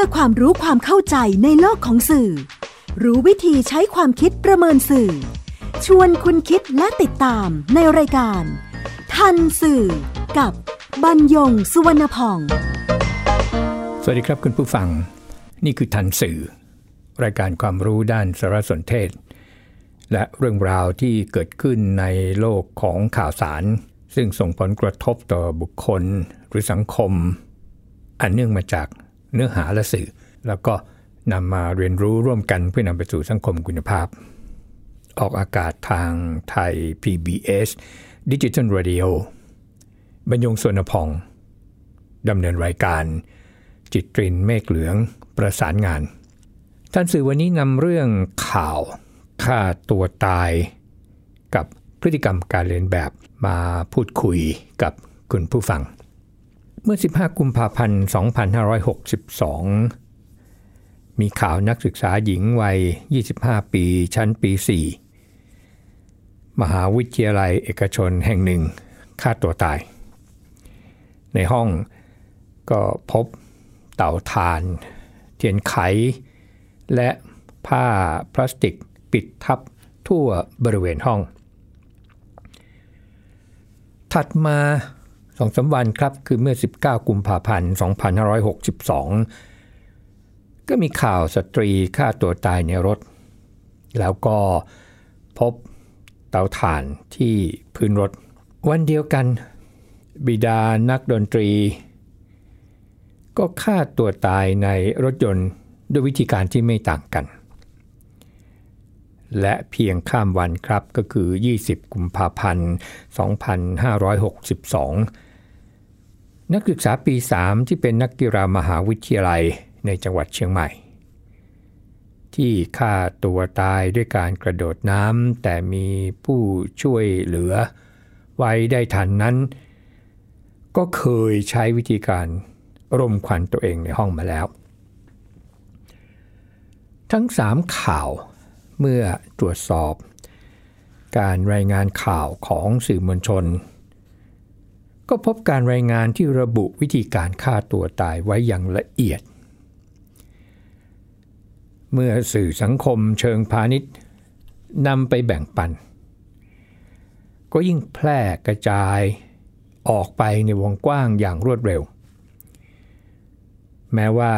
พื่อความรู้ความเข้าใจในโลกของสื่อ รู้วิธีใช้ความคิดประเมินสื่อ ชวนคุณคิดและติดตามในรายการ ทันสื่อ กับบรรยงสุวรรณพอง สวัสดีครับคุณผู้ฟัง นี่คือทันสื่อ รายการความรู้ด้านสารสนเทศ และเรื่องราวที่เกิดขึ้นในโลกของข่าวสาร ซึ่งส่งผลกระทบต่อบุคคลหรือสังคม อันเนื่องมาจาก เนื้อหาและสื่อ แล้วก็นำมาเรียนรู้ร่วมกันเพื่อนำไปสู่สังคมคุณภาพ ออกอากาศทางไทย PBS Digital Radio บรรยงสวนพองดำเนินรายการ จิตรินเมฆเหลืองประสานงาน ท่านสื่อวันนี้นำเรื่องข่าวฆ่าตัวตาย กับพฤติกรรมการเรียนแบบมาพูดคุยกับคุณผู้ฟัง มื่อ 15 กุมภาพันธ์ 2562 มีข่าวนักศึกษาหญิงวัย 25 ปีชั้นปี 4 มหาวิทยาลัยเอกชนแห่งหนึ่งฆ่าตัวตาย ในห้องก็พบเต่าถ่าน เทียนไข และผ้าพลาสติกปิดทับทั่วบริเวณห้อง ถัดมา สองสาวันครับ คือเมื่อ 19 กุมภาพันธ์ 2562 ก็มีข่าวสตรีฆ่าตัวตายในรถ แล้วก็พบเตาถ่านที่พื้นรถ วันเดียวกัน บิดานักดนตรี ก็ฆ่าตัวตายในรถยนต์ด้วยวิธีการที่ไม่ต่างกัน และเพียงข้ามวันครับก็คือ 20 กุมภาพันธ์ 2562 นักศึกษาปี 3 ที่เป็นนักกีฬามหาวิทยาลัยในจังหวัดเชียงใหม่ ที่ฆ่าตัวตายด้วยการกระโดดน้ำแต่มีผู้ช่วยเหลือไว้ได้ทันนั้น ก็เคยใช้วิธีการรมควันตัวเองในห้องมาแล้ว ทั้งสามข่าวเมื่อตรวจสอบ การรายงานข่าวของสื่อมวลชน ก็พบการรายงานที่ระบุวิธีการฆ่าตัวตายไว้อย่างละเอียด เมื่อสื่อสังคมเชิงพาณิชย์นำไปแบ่งปัน ก็ยิ่งแพร่กระจายออกไปในวงกว้างอย่างรวดเร็ว แม้ว่า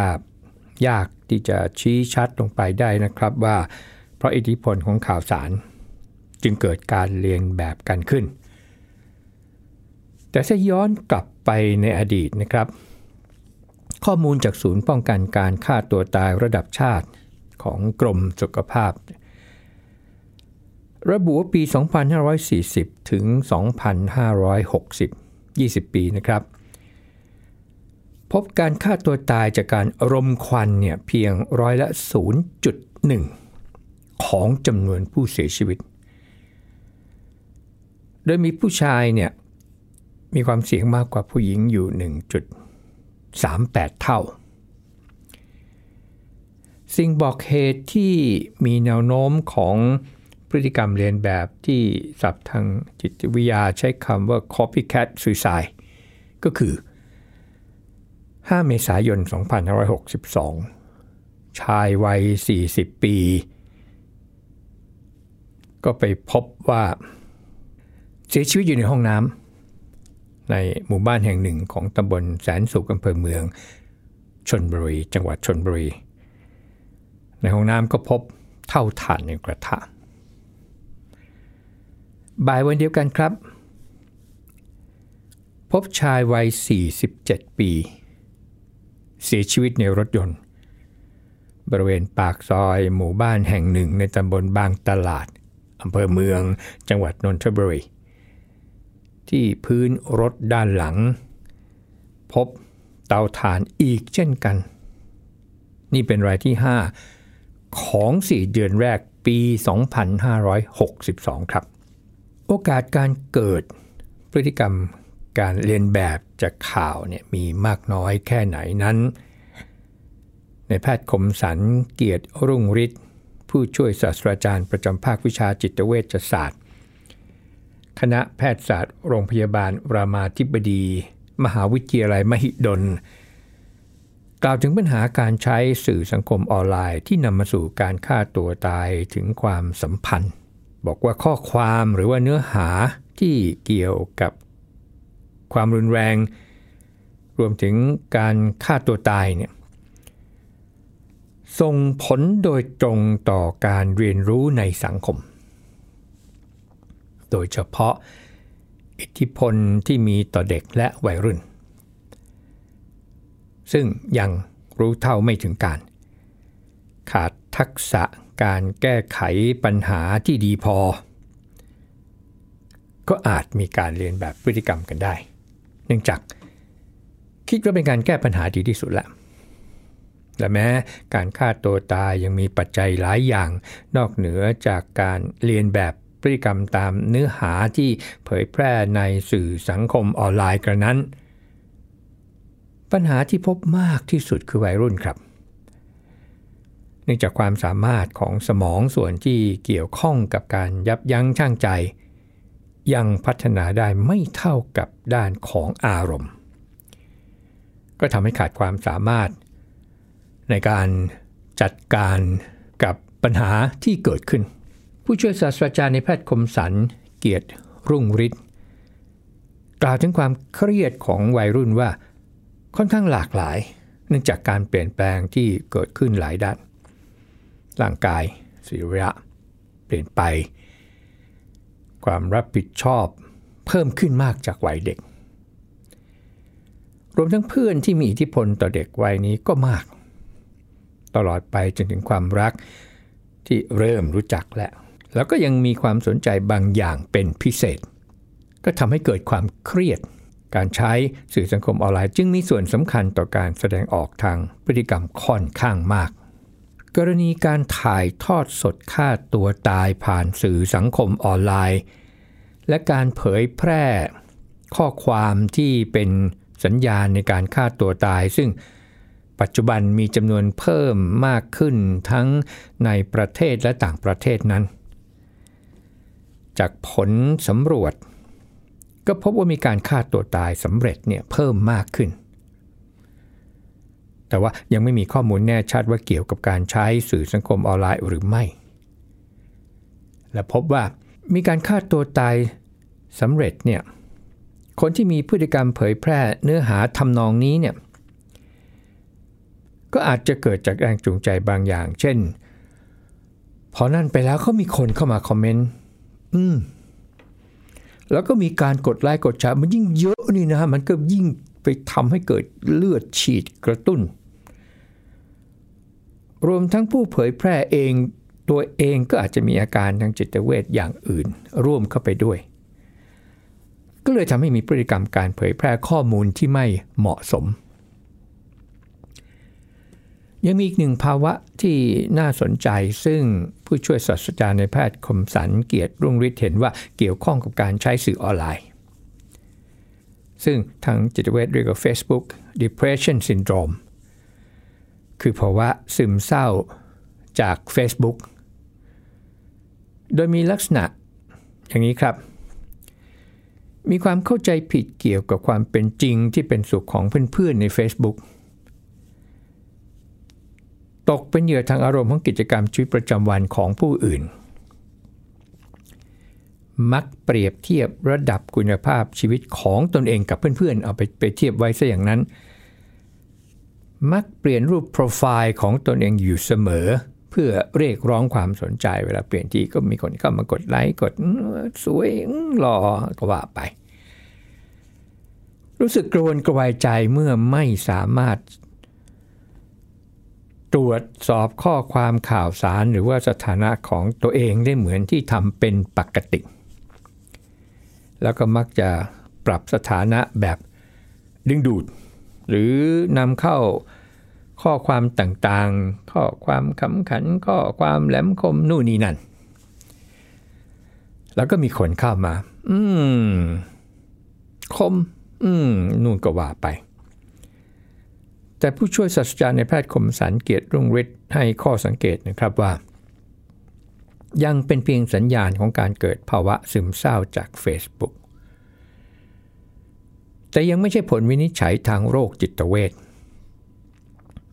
ยากที่จะชี้ชัดลงไปได้นะครับว่า เพราะอิทธิพลของข่าวสาร จึงเกิดการเรียนแบบกันขึ้น แต่ถ้าย้อนกลับไปในอดีตนะครับ ข้อมูลจากศูนย์ป้องกันการฆ่าตัวตายระดับชาติของกรมสุขภาพ ระบุว่าปี 2540 ถึง 2560 20 ปีนะครับ พบการฆ่าตัวตายจากการรมควันเนี่ยเพียงร้อยละ 0.1 ของจำนวนผู้เสียชีวิต โดยมีผู้ชายเนี่ย มีความเสี่ยงมากกว่าผู้หญิงอยู่ 1.38 เท่า สิ่งบอกเหตุที่มีแนวโน้มของพฤติกรรมเรียนแบบที่ศัพท์ทางจิตวิทยาใช้คำว่า copycat suicide ก็คือ 5 เมษายน 2562 ชายวัย 40 ปี ก็ไปพบว่า เสียชีวิตอยู่ในห้องน้ำ ในหมู่บ้านแห่งหนึ่งของตำบลแสนสุขอำเภอเมืองชนบุรี จังหวัดชนบุรี ในห้องน้ำก็พบเท่าถ่านในกระทะบ่ายวันเดียวกันครับ พบชายวัย 47 ปี เสียชีวิตในรถยนต์ บริเวณปากซอยหมู่บ้านแห่งหนึ่งในตำบลบางตลาดอำเภอเมืองจังหวัดนนทบุรี ที่พื้นรถด้านหลัง พบเตาถ่านอีกเช่นกัน นี่เป็นรายที่ 5 ของ 4 เดือนแรกปี 2562 ครับ โอกาสการเกิดพฤติกรรมการเรียนแบบจากข่าวเนี่ยมีมากน้อยแค่ไหนนั้น ในแพทย์คมสันเกียรติรุ่งฤทธิ์ผู้ช่วยศาสตราจารย์ประจำภาควิชาจิตเวชศาสตร์ คณะแพทยศาสตร์โรงพยาบาลรามาธิบดี มหาวิทยาลัยมหิดล กล่าวถึงปัญหาการใช้สื่อสังคมออนไลน์ที่นำมาสู่การฆ่าตัวตายถึงความสัมพันธ์ บอกว่าข้อความหรือว่าเนื้อหาที่เกี่ยวกับความรุนแรง รวมถึงการฆ่าตัวตายเนี่ยส่งผลโดยตรงต่อการเรียนรู้ในสังคม โดยเฉพาะอิทธิพลที่มีต่อเด็กและวัยรุ่น ซึ่งยังรู้เท่าไม่ถึงการ ขาดทักษะการแก้ไขปัญหาที่ดีพอ ก็อาจมีการเรียนแบบพฤติกรรมกันได้ เนื่องจากคิดว่าเป็นการแก้ปัญหาดีที่สุดแล้วและแม้การฆ่าตัวตายยังมีปัจจัยหลายอย่าง นอกเหนือจากการเรียนแบบ พฤติกรรมตามเนื้อหาที่เผยแพร่ในสื่อสังคมออนไลน์กระนั้น ปัญหาที่พบมากที่สุดคือวัยรุ่นครับ เนื่องจากความสามารถของสมองส่วนที่เกี่ยวข้องกับการยับยั้งชั่งใจ ยังพัฒนาได้ไม่เท่ากับด้านของอารมณ์ ก็ทำให้ขาดความสามารถ ในการจัดการกับปัญหาที่เกิดขึ้น ผู้ช่วยศาสตราจารย์ในแพทย์คมสัน เกียรติรุ่งฤทธิ์กล่าวถึงความเครียดของวัยรุ่นว่าค่อนข้างหลากหลาย เนื่องจากการเปลี่ยนแปลงที่เกิดขึ้นหลายด้าน ร่างกายสิระเปลี่ยนไป ความรับผิดชอบเพิ่มขึ้นมากจากวัยเด็ก รวมทั้งเพื่อนที่มีอิทธิพลต่อเด็กวัยนี้ก็มาก ตลอดไปจนถึงความรักที่เริ่มรู้จักแล้ว แล้วก็ยังมีความสนใจบางอย่างเป็นพิเศษ ก็ทำให้เกิดความเครียด การใช้สื่อสังคมออนไลน์จึงมีส่วนสำคัญต่อการแสดงออกทางพฤติกรรมค่อนข้างมาก กรณีการถ่ายทอดสดฆ่าตัวตายผ่านสื่อสังคมออนไลน์ และการเผยแพร่ ข้อความที่เป็นสัญญาณในการฆ่าตัวตาย ซึ่งปัจจุบันมีจำนวนเพิ่มมากขึ้นทั้งในประเทศและต่างประเทศนั้น จากผลสำรวจ ก็พบว่ามีการฆ่าตัวตายสำเร็จเนี่ยเพิ่มมากขึ้น แต่ว่ายังไม่มีข้อมูลแน่ชัดว่าเกี่ยวกับการใช้สื่อสังคมออนไลน์หรือไม่ และพบว่ามีการฆ่าตัวตายสำเร็จเนี่ยคนที่มีพฤติกรรมเผยแพร่เนื้อหาทำนองนี้เนี่ยก็อาจจะเกิดจากแรงจูงใจบางอย่าง เช่น พอนั่นไปแล้วเขามีคนเข้ามาคอมเมนต์ อืม แล้วก็มีการกดไลค์กดแชร์มันยิ่งเยอะนี่นะมันก็ยิ่งไปทำให้เกิดเลือดฉีดกระตุ้น รวมทั้งผู้เผยแพร่เองตัวเองก็อาจจะมีอาการทางจิตเวชอย่างอื่น ร่วมเข้าไปด้วย ก็เลยทำให้มีพฤติกรรมการเผยแพร่ข้อมูลที่ไม่เหมาะสม ยังมีอีกหนึ่งภาวะที่น่าสนใจซึ่งผู้ช่วยศาสตราจารย์ในแพทย์คมสันเกียรติรุ่งฤทธิ์เห็นว่าเกี่ยวข้องกับการใช้สื่อออนไลน์ ซึ่งทางจิตเวชเรียกว่า Facebook depression syndrome คือภาวะซึมเศร้าจาก Facebook โดยมีลักษณะอย่างนี้ครับ มีความเข้าใจผิดเกี่ยวกับความเป็นจริงที่เป็นสุขของเพื่อนๆใน Facebook ตกเป็นเหยื่อทางอารมณ์ของกิจกรรมชีวิตประจำวันของผู้อื่น มักเปรียบเทียบระดับคุณภาพชีวิตของตนเองกับเพื่อนๆ เอาไปไปเทียบไว้ซะอย่างนั้น มักเปลี่ยนรูปโปรไฟล์ของตนเองอยู่เสมอ เพื่อเรียกร้องความสนใจเวลาเปลี่ยนที่ก็มีคนเข้ามากดไลค์กดสวยหล่อก็ว่าไป รู้สึกกระวนกระวายใจเมื่อไม่สามารถ ตรวจสอบข้อความข่าวสารหรือว่าสถานะของตัวเองได้เหมือนที่ทำเป็นปกติ แล้วก็มักจะปรับสถานะแบบดึงดูด หรือนำเข้าข้อความต่างๆ ข้อความขำขัน ข้อความแหลมคมนู่นนี่นั่น แล้วก็มีคนเข้ามา อืม คม อืมนู่นก็ว่าไป แต่ผู้ช่วยศาสตราจารย์ในแพทย์คมสันเกียรติรุ่งฤทธิ์ให้ข้อสังเกตนะครับว่า ยังเป็นเพียงสัญญาณของการเกิดภาวะซึมเศร้าจาก Facebook แต่ยังไม่ใช่ผลวินิจฉัยทางโรคจิตเวช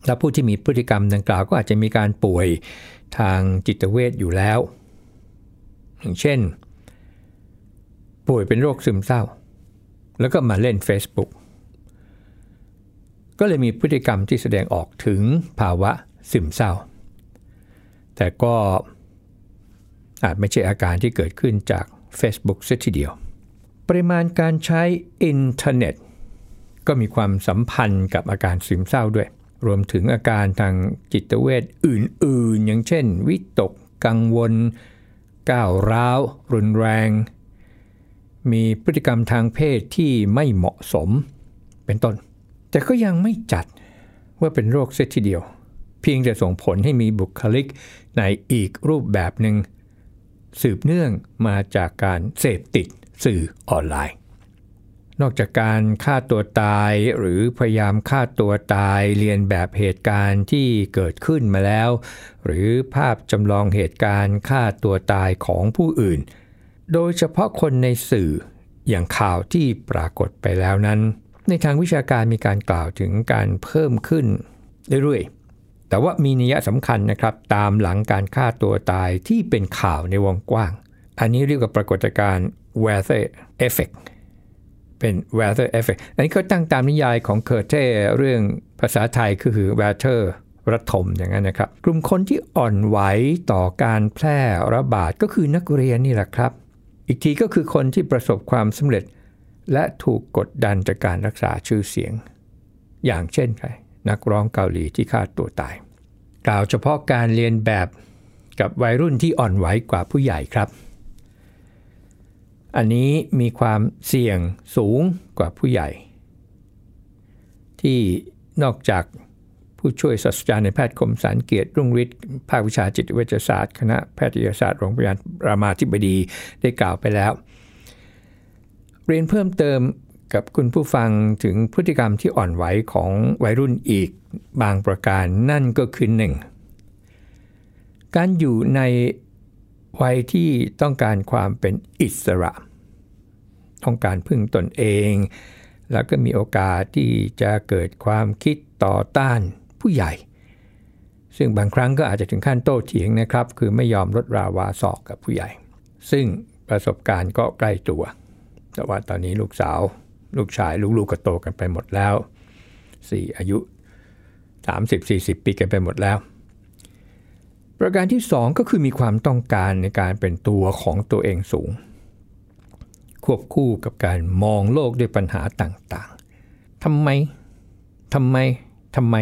และผู้ที่มีพฤติกรรมดังกล่าวก็อาจจะมีการป่วยทางจิตเวชอยู่แล้ว อย่างเช่น ป่วยเป็นโรคซึมเศร้า แล้วก็มาเล่น Facebook ก็เลยมีพฤติกรรมที่แสดงออกถึงภาวะซึมเศร้า แต่ก็อาจไม่ใช่อาการที่เกิดขึ้นจาก Facebook ซะทีเดียว ปริมาณการใช้อินเทอร์เน็ต ก็มีความสัมพันธ์กับอาการซึมเศร้าด้วย รวมถึงอาการทางจิตเวชอื่นๆ อย่างเช่น วิตกกังวล ก้าวร้าว รุนแรง มีพฤติกรรมทางเพศที่ไม่เหมาะสมเป็นต้น แต่ก็ยังไม่จัดว่าเป็นโรคเสียทีเดียว เพียงแต่ส่งผลให้มีบุคลิกในอีกรูปแบบหนึ่งสืบเนื่องมาจากการเสพติดสื่อออนไลน์ นอกจากการฆ่าตัวตายหรือพยายามฆ่าตัวตายเรียนแบบเหตุการณ์ที่เกิดขึ้นมาแล้ว หรือภาพจำลองเหตุการณ์ฆ่าตัวตายของผู้อื่น โดยเฉพาะคนในสื่ออย่างข่าวที่ปรากฏไปแล้วนั้น ในทางวิชาการมีการกล่าวถึงการเพิ่มขึ้นเรื่อยๆ แต่ว่ามีนัยสำคัญนะครับ ตามหลังการฆ่าตัวตายที่เป็นข่าวในวงกว้าง อันนี้เรียกว่าปรากฏการณ์ Werther effect เป็น Werther effect อันนี้ก็ตั้งตามนิยายของเกอเธ่เรื่องภาษาไทยคือ weather ระทมอย่างนั้นนะครับ กลุ่มคนที่อ่อนไหวต่อการแพร่ระบาดก็คือนักเรียนนี่แหละครับ อีกทีก็คือคนที่ประสบความสำเร็จ และถูกกดดันจากการรักษาชื่อเสียง อย่างเช่นใครนักร้องเกาหลีที่ฆ่าตัวตาย กล่าวเฉพาะการเรียนแบบกับวัยรุ่นที่อ่อนไหวกว่าผู้ใหญ่ครับ อันนี้มีความเสี่ยงสูงกว่าผู้ใหญ่ ที่นอกจากผู้ช่วยศาสตราจารย์ในแพทย์คมสารเกียรติรุ่งฤทธิ์ภาควิชาจิตเวชศาสตร์ คณะแพทยศาสตร์โรงพยาบาลรามาธิบดีได้กล่าวไปแล้ว เรียนเพิ่มเติมกับคุณผู้ฟังถึงพฤติกรรมที่อ่อนไหวของวัยรุ่นอีกบางประการนั่นก็คือหนึ่งการอยู่ในวัยที่ต้องการความเป็นอิสระ ต้องการพึ่งตนเอง แล้วก็มีโอกาสที่จะเกิดความคิดต่อต้านผู้ใหญ่ ซึ่งบางครั้งก็อาจจะถึงขั้นโต้เถียงนะครับ คือไม่ยอมลดราวาสอกกับผู้ใหญ่ ซึ่งประสบการณ์ก็ใกล้ตัว แต่ว่าตอนนี้ลูกสาว ลูกชายลูกๆก็โตกันไปหมดแล้ว4อายุ 30-40 ปีกันไปหมดแล้ว ประการที่ 2 ก็คือมีความต้องการในการเป็นตัวของตัวเองสูง ควบคู่กับการมองโลกด้วยปัญหาต่างๆทำไมทำไมทำไม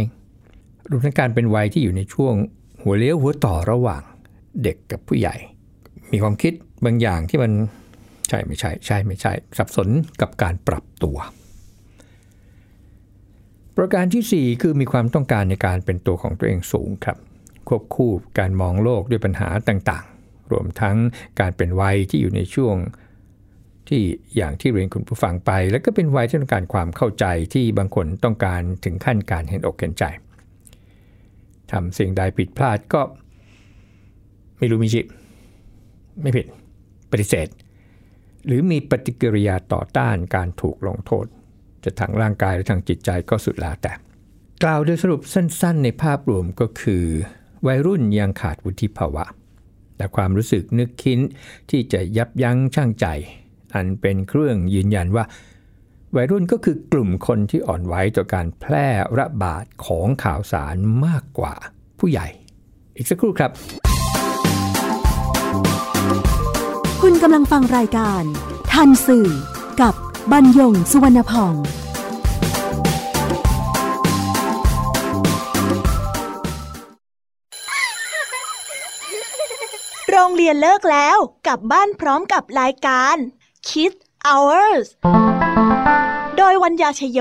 รวมทั้งการเป็นวัยที่อยู่ในช่วงหัวเลี้ยวหัวต่อระหว่างเด็กกับผู้ใหญ่ มีความคิดบางอย่างที่มัน ใช่ไม่ใช่ใช่ไม่ใช่ สับสนกับการปรับตัว ประการที่ 4 คือมีความต้องการในการเป็นตัวของตัวเองสูงครับ ควบคู่การมองโลกด้วยปัญหาต่างๆ รวมทั้งการเป็นวัยที่อยู่ในช่วงที่อย่างที่เรียนคุณผู้ฟังไป แล้วก็เป็นวัยที่ต้องการความเข้าใจที่บางคนต้องการถึงขั้นการเห็นอกเห็นใจทำสิ่งใดผิดพลาดก็ไม่รู้มีชิไม่ผิด ปฏิเสธ หรือมีปฏิกิริยาต่อต้านการถูกลงโทษ จะทางร่างกายหรือทางจิตใจก็สุดแล้วแต่ กล่าวโดยสรุปสั้น ๆ ในภาพรวมก็คือ วัยรุ่นยังขาดวุฒิภาวะแต่ความรู้สึกนึกคิดที่จะยับยั้งชั่งใจ อันเป็นเครื่องยืนยันว่า วัยรุ่นก็คือกลุ่มคนที่อ่อนไหวต่อการแพร่ระบาดของข่าวสารมากกว่าผู้ใหญ่ อีกสักครู่ครับ ณกำลังฟังรายการ ทันสื่อ กับบรรยงสุวรรณพอง โรงเรียนเลิกแล้วกลับบ้านพร้อมกับรายการ Kids Hours โดยวัญญาชยโย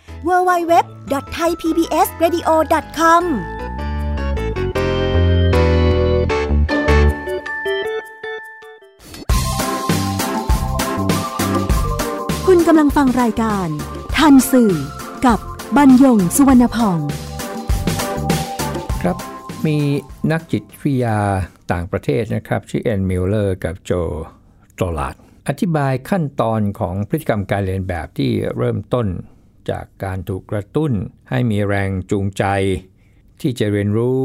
www.thaipbsradio.com คุณกำลังฟังรายการ ทันสื่อกับบรรยงสุวรรณพอง ครับมีนักจิตวิทยาต่างประเทศนะครับ ชื่อแอนมิลเลอร์กับจอห์นดอลลาร์ดอธิบายขั้นตอนของพฤติกรรมการเลียนแบบที่เริ่มต้น จากการถูกกระตุ้นให้มีแรงจูงใจ ที่จะเรียนรู้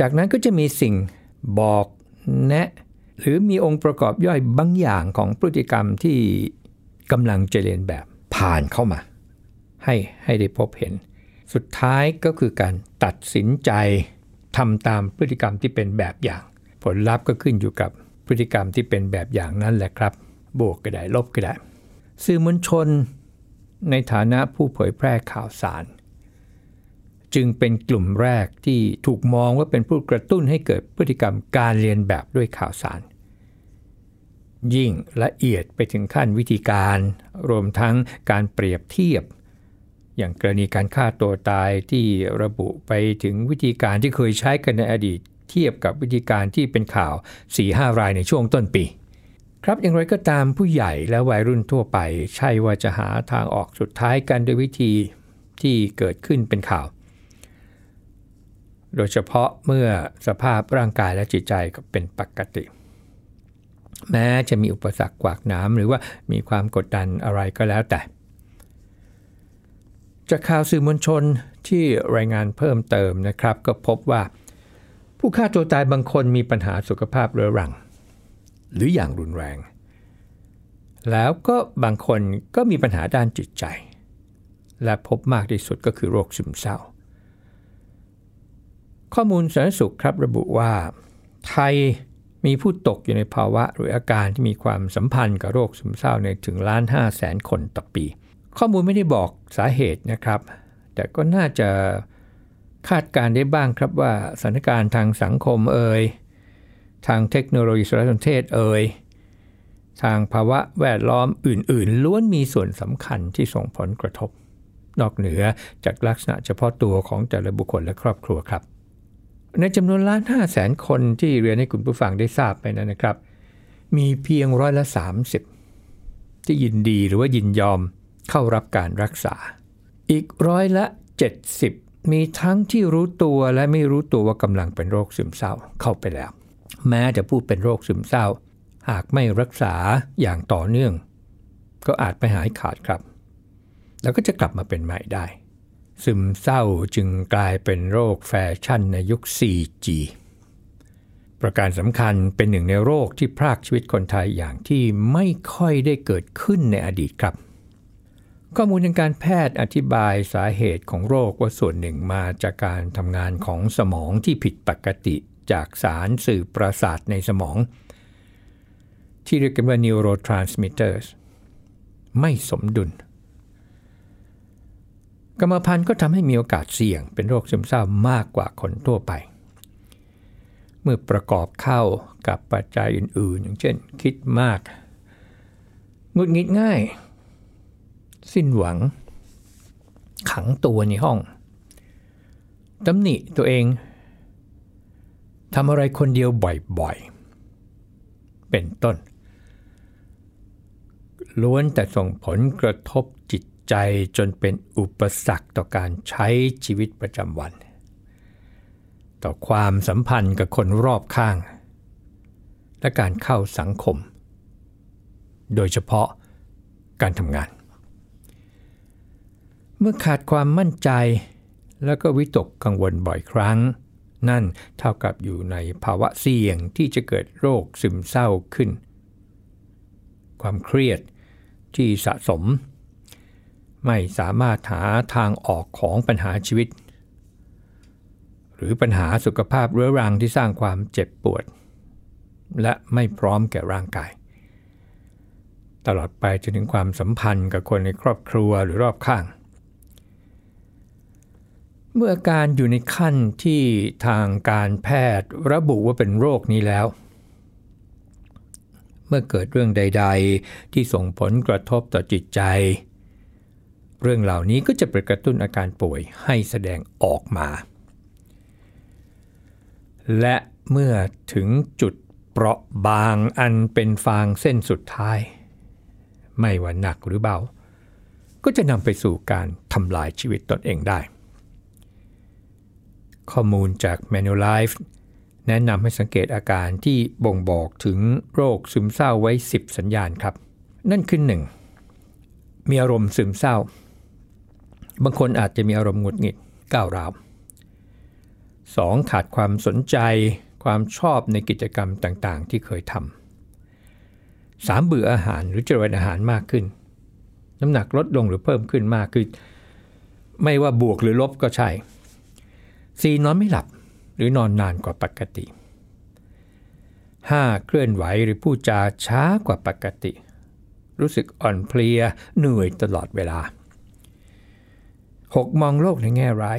จากนั้นก็จะมีสิ่งบอกแนะ หรือมีองค์ประกอบย่อยบางอย่างของพฤติกรรมที่กำลังจะเรียนแบบผ่านเข้ามา ให้ให้ได้พบเห็น สุดท้ายก็คือการตัดสินใจทำตามพฤติกรรมที่เป็นแบบอย่าง ผลลัพธ์ก็ขึ้นอยู่กับพฤติกรรมที่เป็นแบบอย่างนั้นแหละครับ บวกก็ได้ลบก็ได้ สื่อมวลชน ในฐานะผู้เผยแพร่ข่าวสาร จึงเป็นกลุ่มแรกที่ถูกมองว่าเป็นผู้กระตุ้นให้เกิดพฤติกรรมการเรียนแบบด้วยข่าวสาร ยิ่งละเอียดไปถึงขั้นวิธีการ รวมทั้งการเปรียบเทียบ อย่างกรณีการฆ่าตัวตายที่ระบุไปถึงวิธีการที่เคยใช้กันในอดีต เทียบกับวิธีการที่เป็นข่าว4-5รายในช่วงต้นปี ครับอย่างไรก็ตามผู้ใหญ่และวัยรุ่นทั่วไป ใช่ว่าจะหาทางออกสุดท้ายกันด้วยวิธีที่เกิดขึ้นเป็นข่าว โดยเฉพาะเมื่อสภาพร่างกายและจิตใจก็เป็นปกติ แม้จะมีอุปสรรคกวากน้ำหรือว่ามีความกดดันอะไรก็แล้วแต่ จากข่าวสื่อมวลชนที่รายงานเพิ่มเติมนะครับ ก็พบว่า ผู้ฆ่าตัวตายบางคนมีปัญหาสุขภาพเรื้อรัง หรืออย่างรุนแรง แล้วก็บางคนก็มีปัญหาด้านจิตใจ และพบมากที่สุดก็คือโรคซึมเศร้า ข้อมูลสาธารณสุขครับระบุว่า ไทยมีผู้ตกอยู่ในภาวะหรืออาการที่มีความสัมพันธ์กับโรคซึมเศร้าในถึงล้านห้าแสนคนต่อปี ข้อมูลไม่ได้บอกสาเหตุนะครับ แต่ก็น่าจะคาดการได้บ้างครับว่าสถานการณ์ทางสังคมเอ่ย ทางเทคโนโลยีสารสนเทศเอ่ยทางภาวะแวดล้อมอื่น ๆ ล้วนมีส่วนสำคัญที่ส่งผลกระทบ นอกเหนือจากลักษณะเฉพาะตัวของแต่ละบุคคลและครอบครัวครับ ในจำนวนล้านห้าแสนคนที่เรียนให้คุณผู้ฟังได้ทราบไปนั้นนะครับ มีเพียงร้อยละ 30 ที่ยินดีหรือว่ายินยอมเข้ารับการรักษา อีกร้อยละ 70 มีทั้งที่รู้ตัวและไม่รู้ตัวว่ากำลังเป็นโรคซึมเศร้าเข้าไปแล้ว แม้จะพูดเป็นโรคซึมเศร้า หากไม่รักษาอย่างต่อเนื่อง ก็อาจไปหายขาดครับ แล้วก็จะกลับมาเป็นใหม่ได้ ซึมเศร้าจึงกลายเป็นโรคแฟชั่นในยุค 4G ประการสำคัญเป็นหนึ่งในโรคที่พรากชีวิตคนไทยอย่างที่ไม่ค่อยได้เกิดขึ้นในอดีตครับ ข้อมูลทางการแพทย์อธิบายสาเหตุของโรคว่าส่วนหนึ่งมาจากการทำงานของสมองที่ผิดปกติ จากสารสื่อประสาทในสมอง ที่เรียกกันว่า neurotransmitters ไม่สมดุล กรรมพันธุ์ก็ทำให้มีโอกาสเสี่ยงเป็นโรคซึมเศร้ามากกว่าคนทั่วไป เมื่อประกอบเข้ากับปัจจัยอื่น ๆ อย่างเช่น คิดมากงุดหงิดง่าย สิ้นหวัง ขังตัวในห้องตำหนิตัวเอง ทำอะไรคนเดียวบ่อยๆ เป็นต้น ล้วนแต่ส่งผลกระทบจิตใจจนเป็นอุปสรรคต่อการใช้ชีวิตประจำวัน ต่อความสัมพันธ์กับคนรอบข้าง และการเข้าสังคม โดยเฉพาะการทำงาน เมื่อขาดความมั่นใจแล้วก็วิตกกังวลบ่อยครั้ง นั่นเท่ากับอยู่ในภาวะเสี่ยงที่จะเกิดโรคซึมเศร้าขึ้น ความเครียดที่สะสม ไม่สามารถหาทางออกของปัญหาชีวิต หรือปัญหาสุขภาพเรื้อรังที่สร้างความเจ็บปวด และไม่พร้อมแก่ร่างกาย ตลอดไปจนถึงความสัมพันธ์กับคนในครอบครัวหรือรอบข้าง เมื่ออาการอยู่ในขั้นที่ทางการแพทย์ระบุว่าเป็นโรคนี้แล้ว เมื่อเกิดเรื่องใด ๆ ที่ส่งผลกระทบต่อจิตใจ เรื่องเหล่านี้ก็จะไปกระตุ้นอาการป่วยให้แสดงออกมา และเมื่อถึงจุดเปราะบางอันเป็นฟางเส้นสุดท้าย ไม่ว่าหนักหรือเบา ก็จะนำไปสู่การทำลายชีวิตตนเองได้ ข้อมูลจาก Manulife แนะนำให้สังเกตอาการที่บ่งบอกถึงโรคซึมเศร้าไว้ 10 สัญญาณครับ นั่นคือ 1. มีอารมณ์ซึมเศร้า บางคนอาจจะมีอารมณ์หงุดหงิดก้าวร้าว 2. ขาดความสนใจความชอบในกิจกรรมต่างๆ ที่เคยทำ 3. เบื่ออาหารหรือเจริญอาหารมากขึ้น น้ำหนักลดลงหรือเพิ่มขึ้นมากขึ้นไม่ว่าบวกหรือลบก็ใช่ 4. นอนไม่หลับหรือนอนนานกว่าปกติ 5. เคลื่อนไหวหรือพูดจาช้ากว่าปกติ รู้สึกอ่อนเพลียเหนื่อยตลอดเวลา 6. มองโลกในแง่ร้าย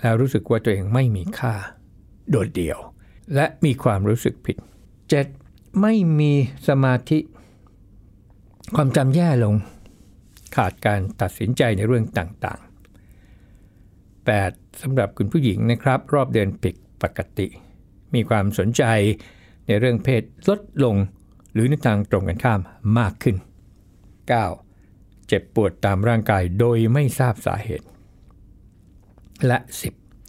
แล้วรู้สึกว่าตัวเองไม่มีค่า โดดเดี่ยว และมีความรู้สึกผิด 7. ไม่มีสมาธิ ความจำแย่ลง ขาดการตัดสินใจในเรื่องต่าง8 สำหรับคุณผู้หญิงนะครับ รอบเดือนผิดปกติ มีความสนใจในเรื่องเพศลดลง หรือในทางตรงกันข้ามมากขึ้น 9. เจ็บปวดตามร่างกายโดยไม่ทราบสาเหตุ และ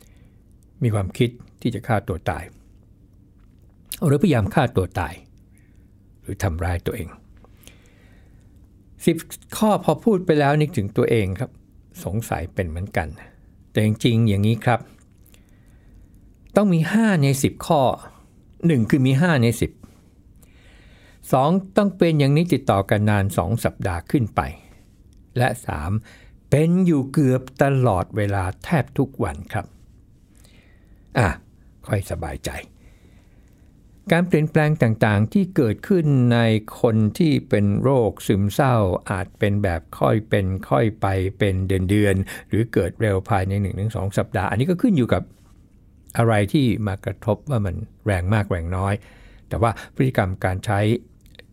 10. มีความคิดที่จะฆ่าตัวตาย หรือพยายามฆ่าตัวตาย หรือทำร้ายตัวเอง 10 ข้อพอพูดไปแล้วนึกถึงตัวเองครับ สงสัยเป็นเหมือนกัน แต่จริงๆอย่างนี้ครับ ต้องมี 5 ใน 10 ข้อ 1 คือมี 5 ใน 10 2. ต้องเป็นอย่างนี้ติดต่อกันนาน 2 สัปดาห์ขึ้นไป และ 3. เป็นอยู่เกือบตลอดเวลาแทบทุกวันครับ อะ ค่อยสบายใจ การเปลี่ยนแปลงต่างๆ ที่เกิดขึ้นในคนที่เป็นโรคซึมเศร้าอาจเป็นแบบค่อยเป็นค่อยไปเป็นเดือนๆหรือเกิดเร็วภายใน1-2สัปดาห์ อันนี้ก็ขึ้นอยู่กับอะไรที่มากระทบว่ามันแรงมากแรงน้อย แต่ว่าพฤติกรรมการใช้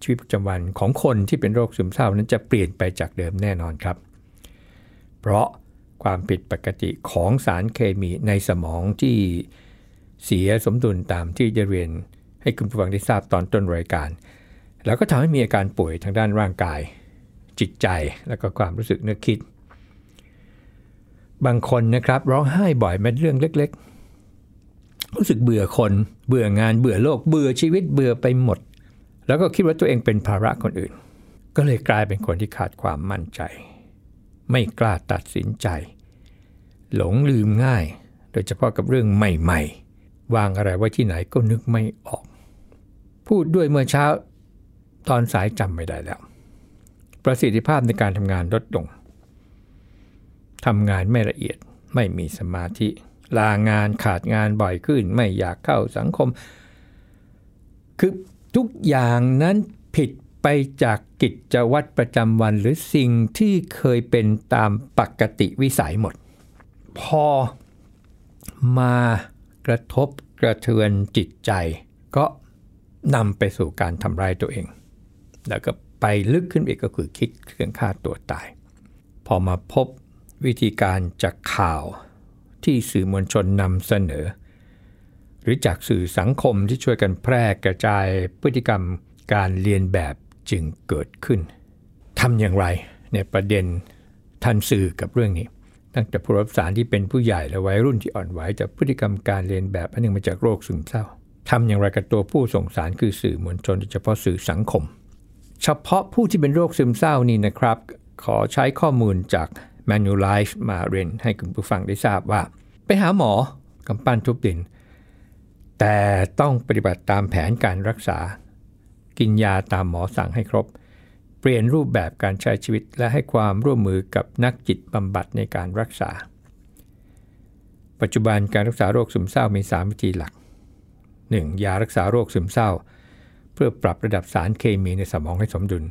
ชีวิตประจำวันของคนที่เป็นโรคซึมเศร้านั้นจะเปลี่ยนไปจากเดิมแน่นอนครับ เพราะความผิดปกติของสารเคมีในสมองที่เสียสมดุลตามที่จะเรียน ให้คุณผู้ฟังได้ทราบตอนต้นรายการ แล้วก็ทำให้มีอาการป่วยทางด้านร่างกาย จิตใจและก็ความรู้สึกนึกคิด บางคนนะครับร้องไห้บ่อยแม้เรื่องเล็ก ๆ รู้สึกเบื่อคนเบื่องานเบื่อโลกเบื่อชีวิตเบื่อไปหมด แล้วก็คิดว่าตัวเองเป็นภาระคนอื่น ก็เลยกลายเป็นคนที่ขาดความมั่นใจ ไม่กล้าตัดสินใจ หลงลืมง่าย โดยเฉพาะกับเรื่องใหม่ ๆวางอะไรไว้ที่ไหนก็นึกไม่ออก พูดด้วยเมื่อเช้าตอนสายจำไม่ได้แล้ว ประสิทธิภาพในการทำงานลดลงทำงานไม่ละเอียดไม่มีสมาธิ ลางานขาดงานบ่อยขึ้น ไม่อยากเข้าสังคม คือทุกอย่างนั้นผิดไปจากกิจวัตรประจำวันหรือสิ่งที่เคยเป็นตามปกติวิสัยหมด พอมากระทบกระเทือนจิตใจ ก็ นำไปสู่การทำร้ายตัวเอง แล้วก็ไปลึกขึ้นอีกก็คือคิดเรื่องฆ่าตัวตาย พอมาพบวิธีการจากข่าวที่สื่อมวลชนนำเสนอ หรือจากสื่อสังคมที่ช่วยกันแพร่กระจายพฤติกรรมการเรียนแบบจึงเกิดขึ้นทำอย่างไรในประเด็นทันสื่อกับเรื่องนี้ ตั้งแต่ผู้รับสารที่เป็นผู้ใหญ่และวัยรุ่นที่อ่อนไหวจากพฤติกรรมการเรียนแบบอันนึงมาจากโรคซึมเศร้า ทำอย่างไรกับตัวผู้ส่งสารคือสื่อมวลชนโดยเฉพาะสื่อสังคม เฉพาะผู้ที่เป็นโรคซึมเศร้านี่นะครับ ขอใช้ข้อมูลจาก Manulife มาเรียนให้คุณผู้ฟังได้ทราบว่า ไปหาหมอกำปั้นทุบดิน แต่ต้องปฏิบัติตามแผนการรักษา กินยาตามหมอสั่งให้ครบ เปลี่ยนรูปแบบการใช้ชีวิตและให้ความร่วมมือกับนักจิตบำบัดในการรักษา ปัจจุบันการรักษาโรคซึมเศร้ามี 3 วิธีหลัก 1. ยารักษาโรคซึมเศร้า เพื่อปรับระดับสารเคมีในสมองให้สมดุล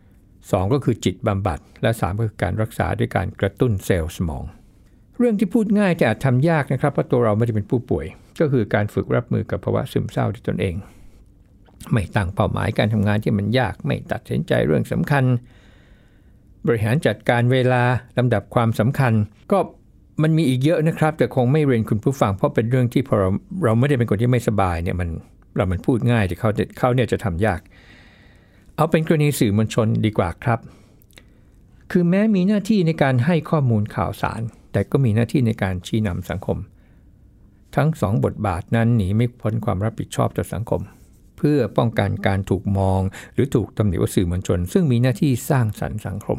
2. ก็คือจิตบำบัด และ 3 ก็คือการรักษาด้วยการกระตุ้นเซลล์สมอง เรื่องที่พูดง่ายแต่อาจทำยากนะครับเพราะตัวเราไม่ได้เป็นผู้ป่วย ก็คือการฝึกรับมือกับภาวะซึมเศร้าที่ตนเอง ไม่ตั้งเป้าหมายการทำงานที่มันยากไม่ตัดสินใจเรื่องสำคัญ บริหารจัดการเวลาลำดับความสำคัญก็ มันมีอีกเยอะนะครับ แต่คงไม่เรียนคุณผู้ฟังเพราะเป็นเรื่องที่พอเราเราไม่ได้เป็นคนที่ไม่สบายเนี่ยมันเรามันพูดง่ายแต่เขาเขาเนี่ยจะทำยาก เอาเป็นกรณีสื่อมวลชนดีกว่าครับ คือแม้มีหน้าที่ในการให้ข้อมูลข่าวสาร แต่ก็มีหน้าที่ในการชี้นำสังคม ทั้งสองบทบาทนั้นหนีไม่พ้นความรับผิดชอบต่อสังคม เพื่อป้องกันการถูกมอง หรือถูกตำหนิว่าสื่อมวลชน ซึ่งมีหน้าที่สร้างสรรค์สังคม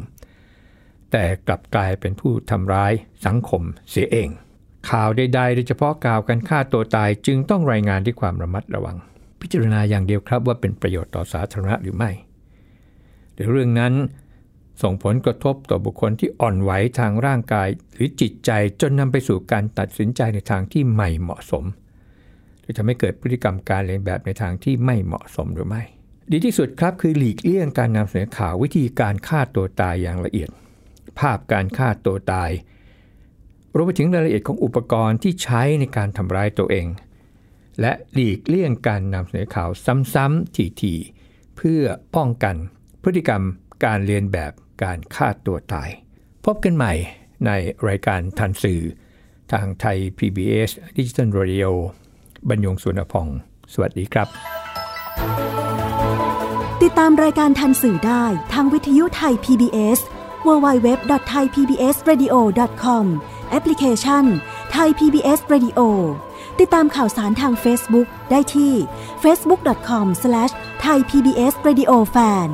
แต่กลับกลายเป็นผู้ทำร้ายสังคมเสียเอง ข่าวใดๆโดยเฉพาะข่าวการฆ่าตัวตายจึงต้องรายงานด้วยความระมัดระวัง พิจารณาอย่างเดียวครับว่าเป็นประโยชน์ต่อสาธารณะหรือไม่หรือเรื่องนั้นส่งผลกระทบต่อบุคคลที่อ่อนไหวทางร่างกายหรือจิตใจจนนำไปสู่การตัดสินใจในทางที่ไม่เหมาะสม หรือทำให้เกิดพฤติกรรมการเลียนแบบในทางที่ไม่เหมาะสมหรือไม่ ดีที่สุดครับคือหลีกเลี่ยงการนำเสนอข่าววิธีการฆ่าตัวตายอย่างละเอียด ภาพการฆ่าตัวตาย รวมไปถึงรายละเอียดของอุปกรณ์ที่ใช้ในการทำร้ายตัวเอง และหลีกเลี่ยงการนำเสนอข่าวซ้ำๆทีๆเพื่อป้องกันพฤติกรรมการเรียนแบบการฆ่าตัวตาย พบกันใหม่ในรายการทันสื่อ ทางไทย PBS Digital Radio บรรยงสุนพอง สวัสดีครับ ติดตามรายการทันสื่อได้ทางวิทยุไทย PBS www.thaipbsradio.com แอปพลิเคชัน Thai PBS Radio ติดตามข่าวสารทาง Facebook ได้ที่ facebook.com/thaipbsradiofan